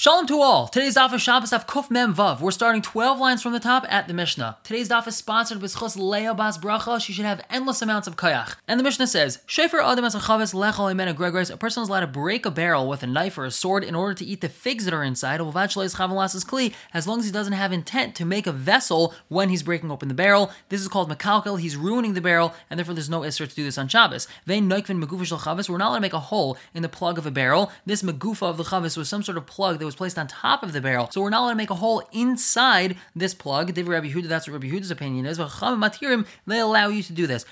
Shalom to all. Today's daf is Shabbos of Kuf Mem Vav. We're starting 12 lines from the top at the Mishnah. Today's daf is sponsored by Schus Leah Bas Bracha. She should have endless amounts of kayach. And the Mishnah says, Shefer Adam as a chavis lechol imena gregores. A person is allowed to break a barrel with a knife or a sword in order to eat the figs that are inside. kli. As long as he doesn't have intent to make a vessel when he's breaking open the barrel. This is called mekalkel. He's ruining the barrel, and therefore there's no isser to do this on Shabbos. Vein noikvin megufa chavis. We're not allowed to make a hole in the plug of a barrel. This megufa of the chavis was some sort of plug that was placed on top of the barrel. So we're not allowed to make a hole inside this plug. Div Rabbi Huda, that's what Rabbi Huda's opinion is. But Matirim, they allow you to do this.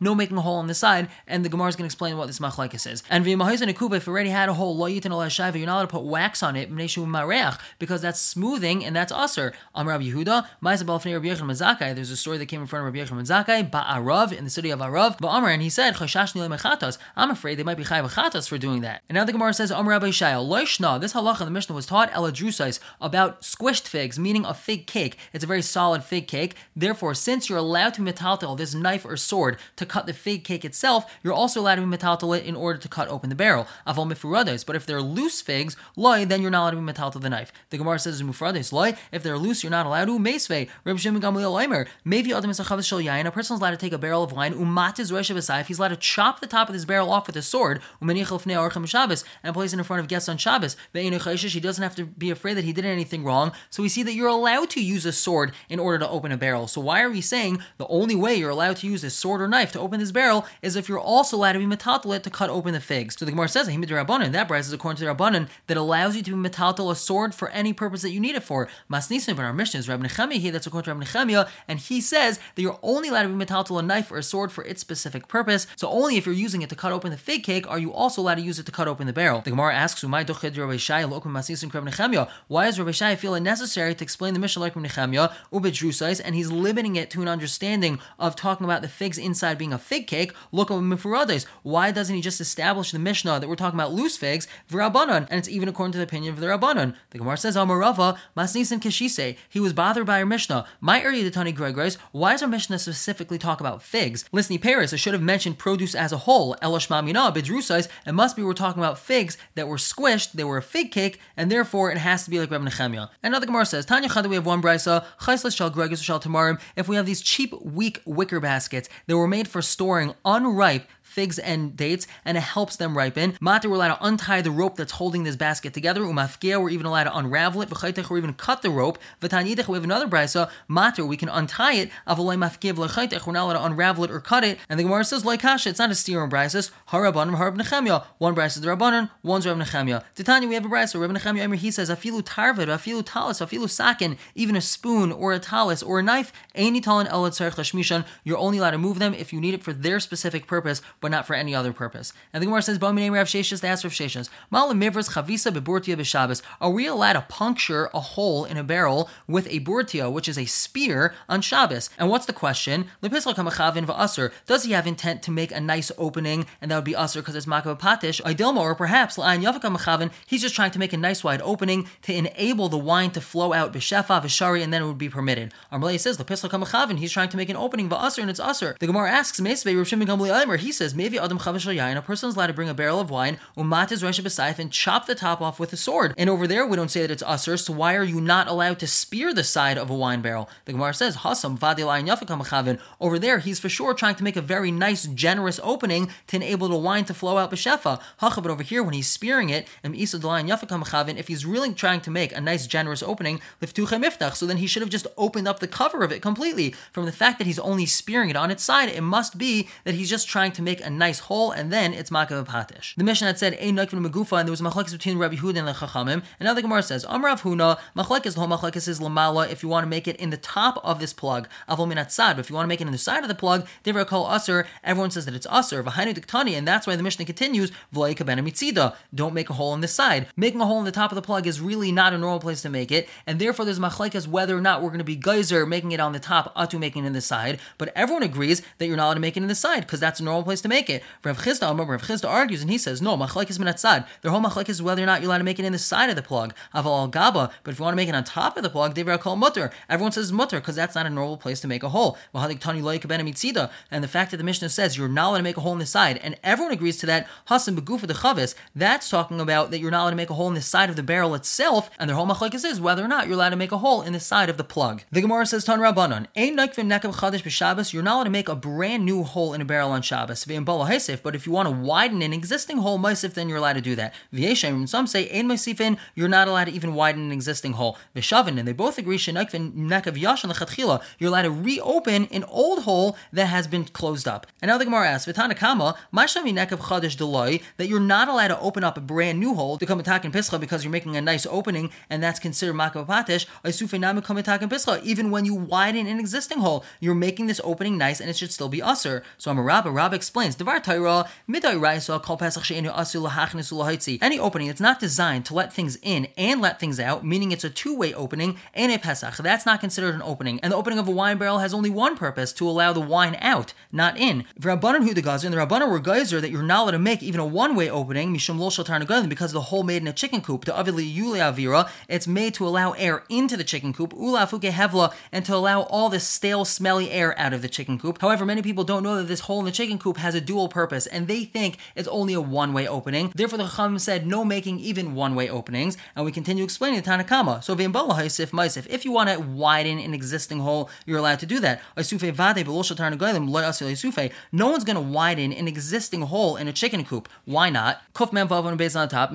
No making a hole on the side, and the Gemara is going to explain what this machlekes is. And V'mahizan if you already had a hole, lo yitin shayva, you're not allowed to put wax on it, because that's smoothing and that's usher. Am Rabbi Yehuda, There's a story that came in front of Rabbi Yechon Mazakai, Ba'arav, in the city of Arav, Ba'amar, and he said, I'm afraid they might be chayv for doing that. And now the Gemara says, Amr Rabbi Loishna, this halacha the Mishnah was taught eladrusais about squished figs, meaning a fig cake. It's a very solid fig cake. Therefore, since you're allowed to metaltal this knife or sword to cut the fig cake itself, you're also allowed to metaltal it in order to cut open the barrel. Aval mifurades. But if they're loose figs, loy, then you're not allowed to metaltal the knife. The Gemara says mufrades loy. If they're loose, you're not allowed to meisve. Reb Shimon Gamliel Omer. Maybe adam is a yain. A person's allowed to take a barrel of wine. Umat Umatiz reshav He's allowed to chop the top of this barrel off with a sword. And place it in front of guests on Shabbos. He doesn't have to be afraid that he did anything wrong. So we see that you're allowed to use a sword in order to open a barrel. So why are we saying the only way you're allowed to use a sword or knife to open this barrel is if you're also allowed to be metaltalit to cut open the figs? So the Gemara says, Rabbanan, that brass is according to the Rabbanan that allows you to be metaltal a sword for any purpose that you need it for. Masnisim, but our mission is Rabbi Nechemia here, that's according to Rabbi Nechemia, and he says that you're only allowed to be metaltal a knife or a sword for its specific purpose. So only if you're using it to cut open the fig cake are you also allowed to use it to cut open the barrel. The Gemara asks, why does Rabbi Shai feel it necessary to explain the Mishnah like Rabbi Nechemia, ubedrusais, and he's limiting it to an understanding of talking about the figs inside being a fig cake? Mifurades. Why doesn't he just establish the Mishnah that we're talking about loose figs, V'Rabbanon, and it's even according to the opinion of the Rabbanon? The Gemara says, Amarava, Masnis and Kishise, he was bothered by our Mishnah. My area the Tani why does our Mishnah specifically talk about figs? Listen, Paris, I should have mentioned produce as a whole, Elash Mamina, Bedrusais, it must be we're talking about figs that were squished, they were fig cake, and therefore it has to be like Reb Nechemia. Another Gemara says, Tanya Chada, we have one brisa, Chaislas shal gregus shal tamarim. If we have these cheap, weak wicker baskets that were made for storing unripe figs and dates, and it helps them ripen. Mater, we're allowed to untie the rope that's holding this basket together. Umafkia, we're even allowed to unravel it. V'chaytech, we're even cut the rope. V'tanidech, we have another brisa. Mater, we can untie it. Avalei mafkia v'chaytech, we're not allowed to unravel it or cut it. And the Gemara says, like kasha, it's not a steer in brises. Harabanim, harab nechemia. One brisa is the Rabbanon, one's Rab Nechemia. Titania, we have a brisa. Rab Nechemia, he says, afilu tarvet, afilu talis, afilu sakin, even a spoon or a talis or a knife, any talon tzarech You're only allowed to move them if you need it for their specific purpose, but not for any other purpose. And the Gemara says, "Bominei Rav Sheshes." They ask Rav Sheshes, "Malam mivras chavisa beburtia b'Shabbos." Are we allowed to puncture a hole in a barrel with a burtia, which is a spear, on Shabbos? And what's the question? Lepisla kamachavin va'aser. Does he have intent to make a nice opening, and that would be aser because it's makav patish? Idilma, or perhaps la'an yavaka He's just trying to make a nice wide opening to enable the wine to flow out b'shefa v'shari, and then it would be permitted. Armalei says lepisla kamachavin. He's trying to make an opening va'aser, and it's aser. The Gemara asks, Meisvei Rav Shimon He says maybe adam chavish yain, a person is allowed to bring a barrel of wine, umat is resha and chop the top off with a sword. And over there, we don't say that it's usher, so why are you not allowed to spear the side of a wine barrel? The Gemara says, hasam vadilayin yafakam Over there, he's for sure trying to make a very nice, generous opening to enable the wine to flow out b'shefa. Hacha, but over here, when he's spearing it, and Isadalyan Yafekamchavin, if he's really trying to make a nice, generous opening, so then he should have just opened up the cover of it completely. From the fact that he's only spearing it on its side, it must be that he's just trying to make a nice hole, and then it's makav patish. The Mishnah had said ein nakvin megufa, and there was a machlekes between Rabbi Huda and the Chachamim. And now the Gemara says Amrav Huna machlekes the machlekes is lamala. If you want to make it in the top of this plug, avol minat sad. But if you want to make it in the side of the plug, divra kol aser. Everyone says that it's aser v'hainu diktani, and that's why the Mishnah continues v'loi kabena mitzida. Don't make a hole in the side. Making a hole in the top of the plug is really not a normal place to make it, and therefore there's machlekes whether or not we're going to be geyser making it on the top, atu making it in the side. But everyone agrees that you're not allowed to make it in the side because that's a normal place to make it. Rav Chisda, Rav Chisda argues and he says, no, machlekes minatzad. Their whole machlekes is whether or not you're allowed to make it in the side of the plug. Aval al gaba, but if you want to make it on top of the plug, they call mutter. Everyone says mutter because that's not a normal place to make a hole. And the fact that the Mishnah says you're not allowed to make a hole in the side, and everyone agrees to that, Hasan begufa the chavis, that's talking about that you're not allowed to make a hole in the side of the barrel itself, and their whole machlekes is whether or not you're allowed to make a hole in the side of the plug. The Gemara says, Tan Rabbanon, Ein Naikvim Nekav Chadash b'Shabbos, you're not allowed to make a brand new hole in a barrel on Shabbos. But if you want to widen an existing hole, Maisif, then you're allowed to do that. V'yeshem, some say, Ein Maisifin, you're not allowed to even widen an existing hole. V'shavin, and they both agree, Shenaikvin Nekav Yashan Lechatchila, you're allowed to reopen an old hole that has been closed up. And now the Gemara asks, V'tana Kama, Mashami Nekav Chadash Deloy, that you're not allowed to open up a brand new hole to come attack in Pischa because you're making a nice opening, and that's considered Makav Patish, even when you widen an existing hole, you're making this opening nice and it should still be usher. So I'm a Rabba. Rabba explains, Pesach Any opening that's not designed to let things in and let things out, meaning it's a two-way opening, and a Pesach, that's not considered an opening. And the opening of a wine barrel has only one purpose, to allow the wine out, not in. Rabbanan Hu the Gazer, and the Rabbanan were Geyser that you're not allowed to make even a one-way opening, Mishum Lol because the hole made in a chicken coop, to Avili Avira, it's made to allow air into the chicken coop, Ula Fuke Hevla, and to allow all this stale, smelly air out of the chicken coop. However, many people don't know that this hole in the chicken coop has a dual purpose, and they think it's only a one-way opening. Therefore, the Chacham said no making even one-way openings, and we continue explaining the Tanakama. So, if you want to widen an existing hole, you're allowed to do that. No one's going to widen an existing hole in a chicken coop. Why not? on top,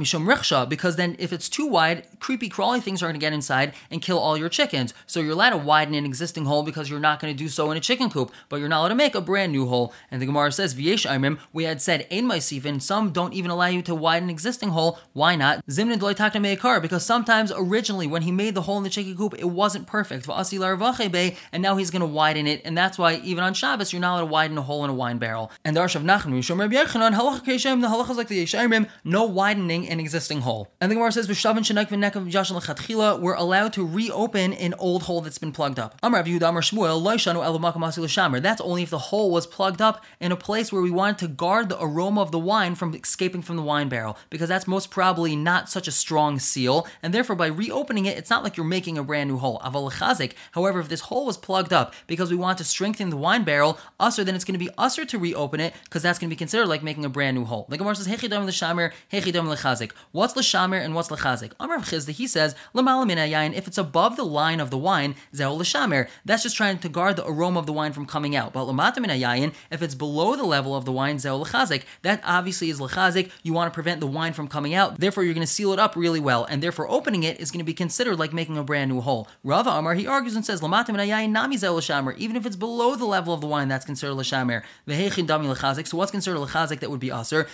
because then if it's too wide, creepy crawly things are going to get inside and kill all your chickens. So you're allowed to widen an existing hole because you're not going to do so in a chicken coop, but you're not allowed to make a brand new hole. And the Gemara says, V'yesh Aimim, we had said, Ein Maisifin, some don't even allow you to widen an existing hole. Why not? Zimnin Dloitakna Meikar, because sometimes originally when he made the hole in the chicken coop, it wasn't perfect. And now he's going to widen it, and that's why even on Shabbos, you're not allowed to widen a hole in a wine barrel. And the Arsh Nachman, Rishon Rabbi Yechanan, halacha Keshem, the halacha is like the Yeshayim, no widening an existing hole. And the Gemara says, V'shavin Shenak V'nek of Yashan Lechatchila, we're allowed to reopen an old hole that's been plugged up. Amar Yehuda Amar Shmuel, Loishanu Elamakam That's only if the hole was plugged up in a place where we wanted to guard the aroma of the wine from escaping from the wine barrel, because that's most probably not such a strong seal, and therefore by reopening it, it's not like you're making a brand new hole. Aval However, if this hole was plugged up because we want to strengthen the wine barrel, usher, then it's going to be usher to reopen it, because that's going to be considered like making a brand new hole. The Gemara says, Hechidam l'shamer, Hechidam lechazik. What's l'shamer and what's lechazik? Amar Chisda, he says, if it's above the line of the wine, zehu l'shamer. That's just trying to guard the aroma of the wine from coming out. But l'mata min if it's below the level of the wine, zehu l'chazik. That obviously is lechazik. You want to prevent the wine from coming out. Therefore, you're going to seal it up really well, and therefore opening it is going to be considered like making a brand new hole. Rava Amar, he argues and says, l'mata min nami. Even if it's below the level of the wine, that's considered l'shamer. V'hechin dami l'chazik. So what's considered l'chazik that would be aser?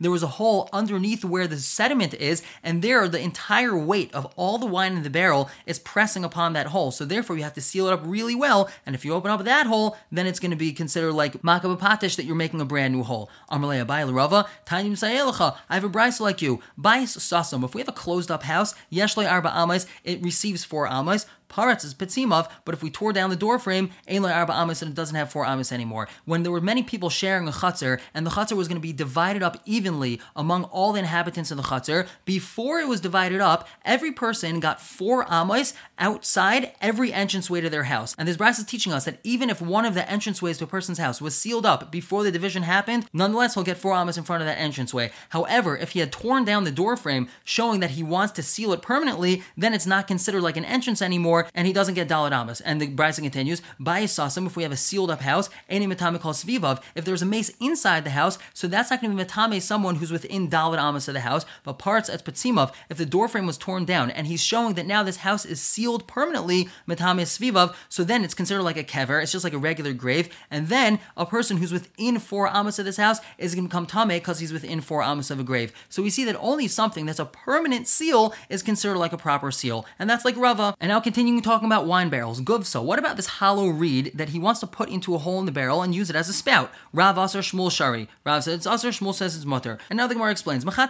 There was a hole underneath where the sediment is, and there the entire weight of all the wine in the barrel is pressing upon that hole. So therefore, you have to seal it up really well. And if you open up that hole, then it's going to be considered like makabapatish that you're making a brand new hole. Amalei Abai Rava, Tainim Sayelacha. I have a bryce like you. Bais sasam. If we have a closed up house, Yeshle Arba Amais, it receives four Amais. Paretz is Pitzimov, but if we tore down the door frame, Ein Arba Amis, and it doesn't have four Amis anymore. When there were many people sharing a chutzner, and the chutzner was going to be divided up evenly among all the inhabitants of the chutzner, before it was divided up, every person got four Amis outside every entranceway to their house. And this brass is teaching us that even if one of the entranceways to a person's house was sealed up before the division happened, nonetheless he'll get four Amis in front of that entranceway. However, if he had torn down the door frame, showing that he wants to seal it permanently, then it's not considered like an entrance anymore and he doesn't get Dalit Amas. And the Bryson continues, by Sasim, if we have a sealed up house, any Matame called Svivav, if there's a mace inside the house, so that's not going to be Matame someone who's within Dalit Amas of the house, but parts at Patsimov, if the door frame was torn down, and he's showing that now this house is sealed permanently, Matame Svivav, so then it's considered like a kever, it's just like a regular grave, and then a person who's within four Amas of this house is going to become Tame because he's within four Amas of a grave. So we see that only something that's a permanent seal is considered like a proper seal, and that's like Rava. And now continue Continuing talking about wine barrels, Guvsa, what about this hollow reed that he wants to put into a hole in the barrel and use it as a spout? Rav Asar Shmuel Shari. Rav says it's Asar, Shmuel says it's mutter. And now the Gemara explains, Everyone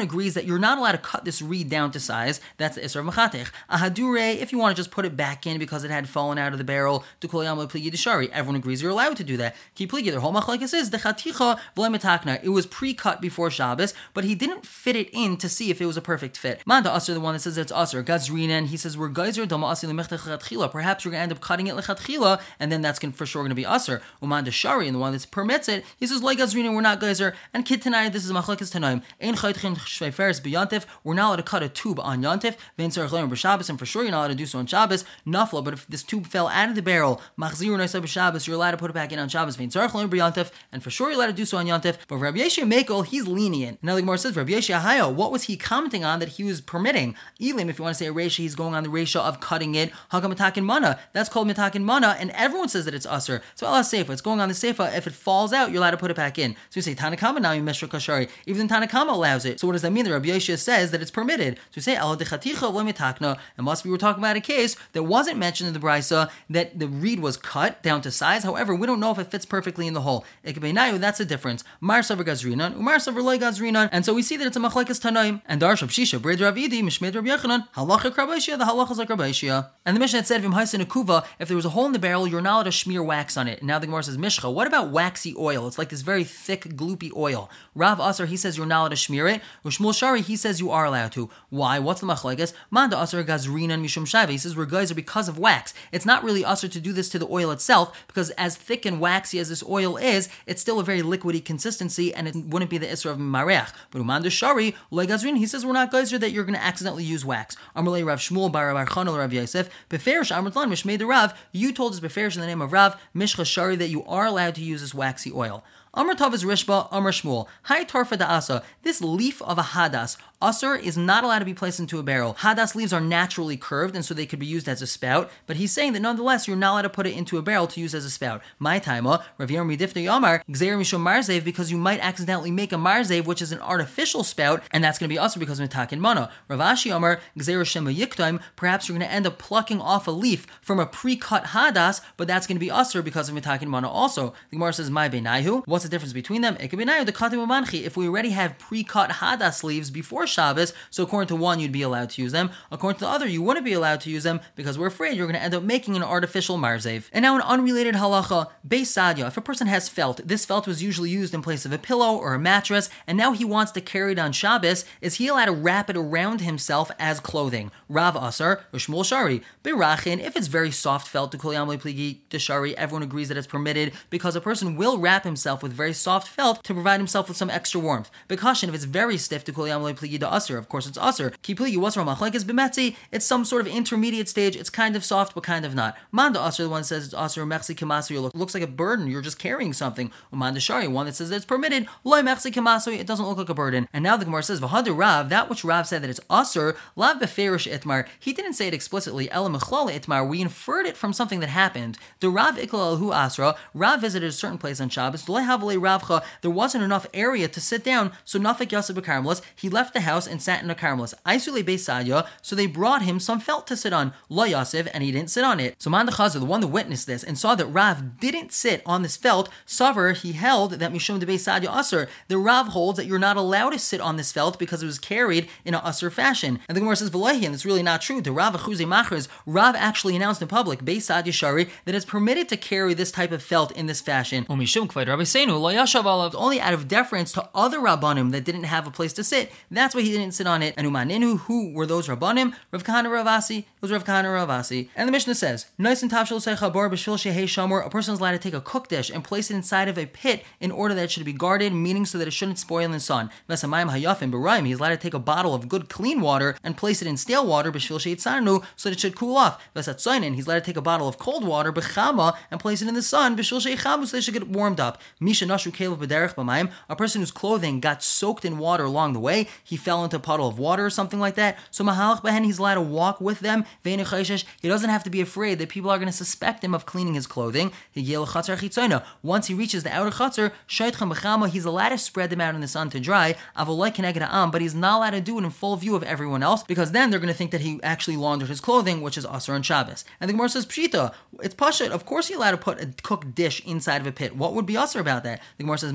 agrees that you're not allowed to cut this reed down to size. That's the Isra of Machatech. Ahadure, if you want to just put it back in because it had fallen out of the barrel, everyone agrees you're allowed to do that. Their whole machlekes is the It was pre-cut before Shabbos, but he didn't fit it in to see if it was a perfect fit. Manda Asr, the one that says it's Asr. Gazrinen, he says we're geyser dama Asr lechatchila. Perhaps we're to end up cutting it lechatchila, and then that's for sure to be Asr. Umanda Shari, and the one that permits it, he says like Gazrinen, we're not geyser. And kid this is machlekes tanaim. Ein chaytchin shveiferes beyantif. We're not allowed to cut a tube on yantif. Vein leim b'Shabbos, and for sure you're not allowed to do so on Shabbos. Nafla, but if this tube fell out of the barrel, machzir noisab Shabbos, you're allowed to put it back in on Shabbos. Vein leim b'yantif, and for sure you're allowed to do so on yantif. But Rabbi Yeshua Mekel, he's lenient. Now the Gemara says Rabbi Yeshua what was he commenting on that he was permitting? Elim, if you want to say a ratio, he's going on the ratio of cutting it. Hakam matakin mana. That's called matakin mana, and everyone says that it's usr. So Allah seifa, it's going on the seifa. If it falls out, you're allowed to put it back in. So you say Tanakama now you Meshra Kashari. Even Tanakama allows it. So what does that mean? The Rabbi Yeshua says that it's permitted. So you say Allah dechaticha lemitakna. It must be we're talking about a case that wasn't mentioned in the brisa that the reed was cut down to size. However, we don't know if it fits perfectly in the hole. That's the difference. Mar savar gazrinan, umar savar loy gazrinan. And so we see that it's a machlekes tanaim. And Darshab Shisha, Bred Rav Idi, Mishmed Rav Yechanan, halacha krabashia, the halacha is like krabashia. And the Mishnah said, kuva, if there was a hole in the barrel, you're not allowed to smear wax on it. And now the Gemara says, Mishcha, what about waxy oil? It's like this very thick, gloopy oil. Rav Asar, he says you're not allowed to smear it. Ushmul Shari, he says you are allowed to. Why? What's the machlekes? Manda Asar gazrinan mishum shava. He says we're geyser because of wax. It's not really Asar to do this to the oil itself, because as thick and waxy as this oil is, it's still a very liquidy consistency, and it wouldn't be the Isra of Marech. But Umanda Shari, like Legazrin, he says we're not geyser that you're going to accidentally use wax. Amalei Rav Shmuel, Bar Rav Chanel, Rav Yosef, Beferish Amritlan, Mishmei Rav, you told us Beferish in the name of Rav, Mishcha Shari, that you are allowed to use this waxy oil. Amr Tav is Rishba, Amr Shmuel. Hi Tarfa da Asa. This leaf of a hadas Usr is not allowed to be placed into a barrel. Hadas leaves are naturally curved, and so they could be used as a spout. But he's saying that nonetheless, you're not allowed to put it into a barrel to use as a spout. My taima, Rav Midifta Yamar, Gzer Mishum Marzev, because you might accidentally make a Marzev, which is an artificial spout, and that's going to be Usr because of Mitakin Mana. Ravashi Yamar, Gzer Shema Yiktaim, perhaps you're going to end up plucking off a leaf from a pre-cut Hadas, but that's going to be Usr because of Mitakin Mana also. The Gemara says, My Benaihu. What's the difference between them? It could be the Katim If we already have pre-cut Hadas leaves before Shabbos. So according to one, you'd be allowed to use them. According to the other, you wouldn't be allowed to use them because we're afraid you're going to end up making an artificial marzev. And now an unrelated halacha, Beis Sadya. If a person has felt, this felt was usually used in place of a pillow or a mattress, and now he wants to carry it on Shabbos, is he allowed to wrap it around himself as clothing? Rav Asar, Ushmul Shari. Birachin, if it's very soft felt, to Kulyamli Pligi, to Shari, everyone agrees that it's permitted because a person will wrap himself with very soft felt to provide himself with some extra warmth. Because if it's very stiff, to Kulyamli Pligi, to Asar, of course it's Aser. Kipligi, wrong? Machlekes b'metzi, it's some sort of intermediate stage. It's kind of soft, but kind of not. Manda Aser, the one says it's Aser, Mechsi Kamasu, looks like a burden. You're just carrying something. Manda Shari, one that says it's permitted. Loy Mechsi Kamasu, it doesn't look like a burden. And now the Gemara says, V'hadu Rav, that which Rav said that it's Aser, Lav Beferish Itmar, he didn't say it explicitly, Ela Itmar, we inferred it from something that happened. The Rav Iklal Hu Asra, Rav visited a certain place on Shabbos, there wasn't enough area to sit down, so Nafik Yosef he left the house and sat in a Carmelis. Aisule Beisadya, so they brought him some felt to sit on, Lo Yosef, and he didn't sit on it. So Man the one that witnessed this and saw that Rav didn't sit on this felt, Savar, he held that Mishum de Beisadya Asr. The Rav holds that you're not allowed to sit on this felt because it was carried in an Asr fashion. And the Gemara says, V'lohi, and it's really not true. The Rav Achuze Machers, Rav actually announced in public, Beisadya Shari, that it's permitted to carry this type of felt in this fashion. Only out of deference to other Rabbanim that didn't have a place to sit. That's why he didn't sit on it. And Umaninu, who were those Rabbanim? Rav Kahana Ravasi. It was Rav Kahana Ravasi. And the Mishnah says, Nice and tafshil sechabor b'shvil shehei shamor. A person is allowed to take a cook dish and place it inside of a pit in order that it should be guarded, meaning so that it shouldn't spoil in the sun. Vesamayim hayafim b'rayim. He's allowed to take a bottle of good clean water and place it in stale water b'shvil sheitzarnu so that it should cool off. Vesatzainin. He's allowed to take a bottle of cold water b'chama and place it in the sun b'shvil sheichamu so it should get warmed up. Misha Nashu Kalev B'derech B'mayim, a person whose clothing got soaked in water along the way, he fell into a puddle of water or something like that. So Mahalach Behen, he's allowed to walk with them. He doesn't have to be afraid that people are going to suspect him of cleaning his clothing. Once he reaches the outer chutzner, he's allowed to spread them out in the sun to dry, but he's not allowed to do it in full view of everyone else because then they're going to think that he actually laundered his clothing, which is Asr and Shabbos. And the Gemara says, Pshita, it's Pashat. Of course, he's allowed to put a cooked dish inside of a pit. What would be Asr about that? The Gemara says,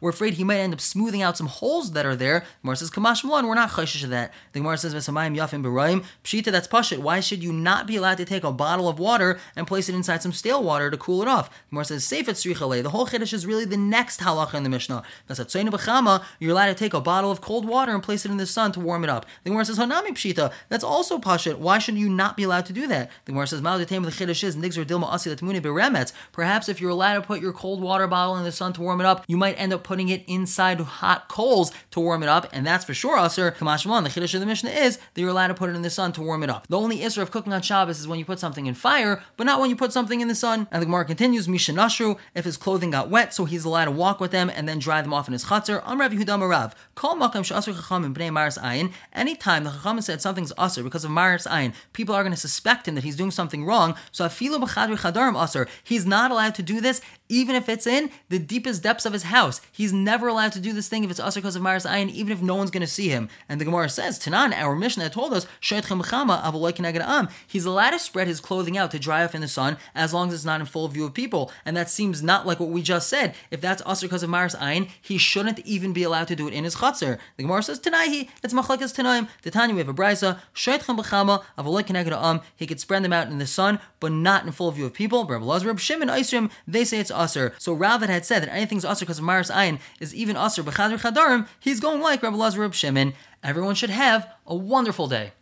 We're afraid he might end up smoothing out some holes that are there. The Gemara says, Kamash we're not chayshish of that. The Gemara says, Yafim B'Rayim, Pshita, that's Pashat. Why should you not be allowed to take a bottle of water and place it inside some stale water to cool it off? The Gemara says, Seif it The whole Chiddush is really the next halacha in the Mishnah. That's at you're allowed to take a bottle of cold water and place it in the sun to warm it up. The Gemara says, Hanami Pshita, that's also Pashat. Why should you not be allowed to do that? The Gemara says, Mal the Chiddush is, Nigzer Dilma Asi Beremetz. Perhaps if you're allowed to put your cold water bottle in the sun to warm it up, you might end up putting it inside hot coals to warm it up, and that's for sure Aser. Kamashman, the Chiddush of the Mishnah is that you're allowed to put it in the sun to warm it up. The only Isra of cooking on Shabbos is when you put something in fire, but not when you put something in the sun. And the Gemara continues, Mishanashru, if his clothing got wet, so he's allowed to walk with them and then dry them off in his chatzar. Amrav Yehudam Arav. Call Makam Shasr Chacham Bnei Maris Ayin. Anytime the Chacham said something's Aser because of Maris Ayin, people are going to suspect him that he's doing something wrong. So Afilu B'chadri Chadarim Aser. He's not allowed to do this even if it's in the deepest depths of his house. He's never allowed to do this thing if it's because of Maris Ayin, even if no one's going to see him. And the Gemara says, Tanan, our Mishnah told us, He's allowed to spread his clothing out to dry off in the sun as long as it's not in full view of people. And that seems not like what we just said. If that's because of Maris Ayin, he shouldn't even be allowed to do it in his chutzner. The Gemara says, Tanaihi, it's Machlakas Tanaim. The we have a brisa, he could spread them out in the sun, but not in full view of people. Rabbi Lazar, Shimon, Isrim, they say it's Aser. So Rav had said that anything's Aser because of Maris Ayin is even Aser B'chadr Chadarim, he's going like Rabbi Lazar, Reb Shimon. Everyone should have a wonderful day.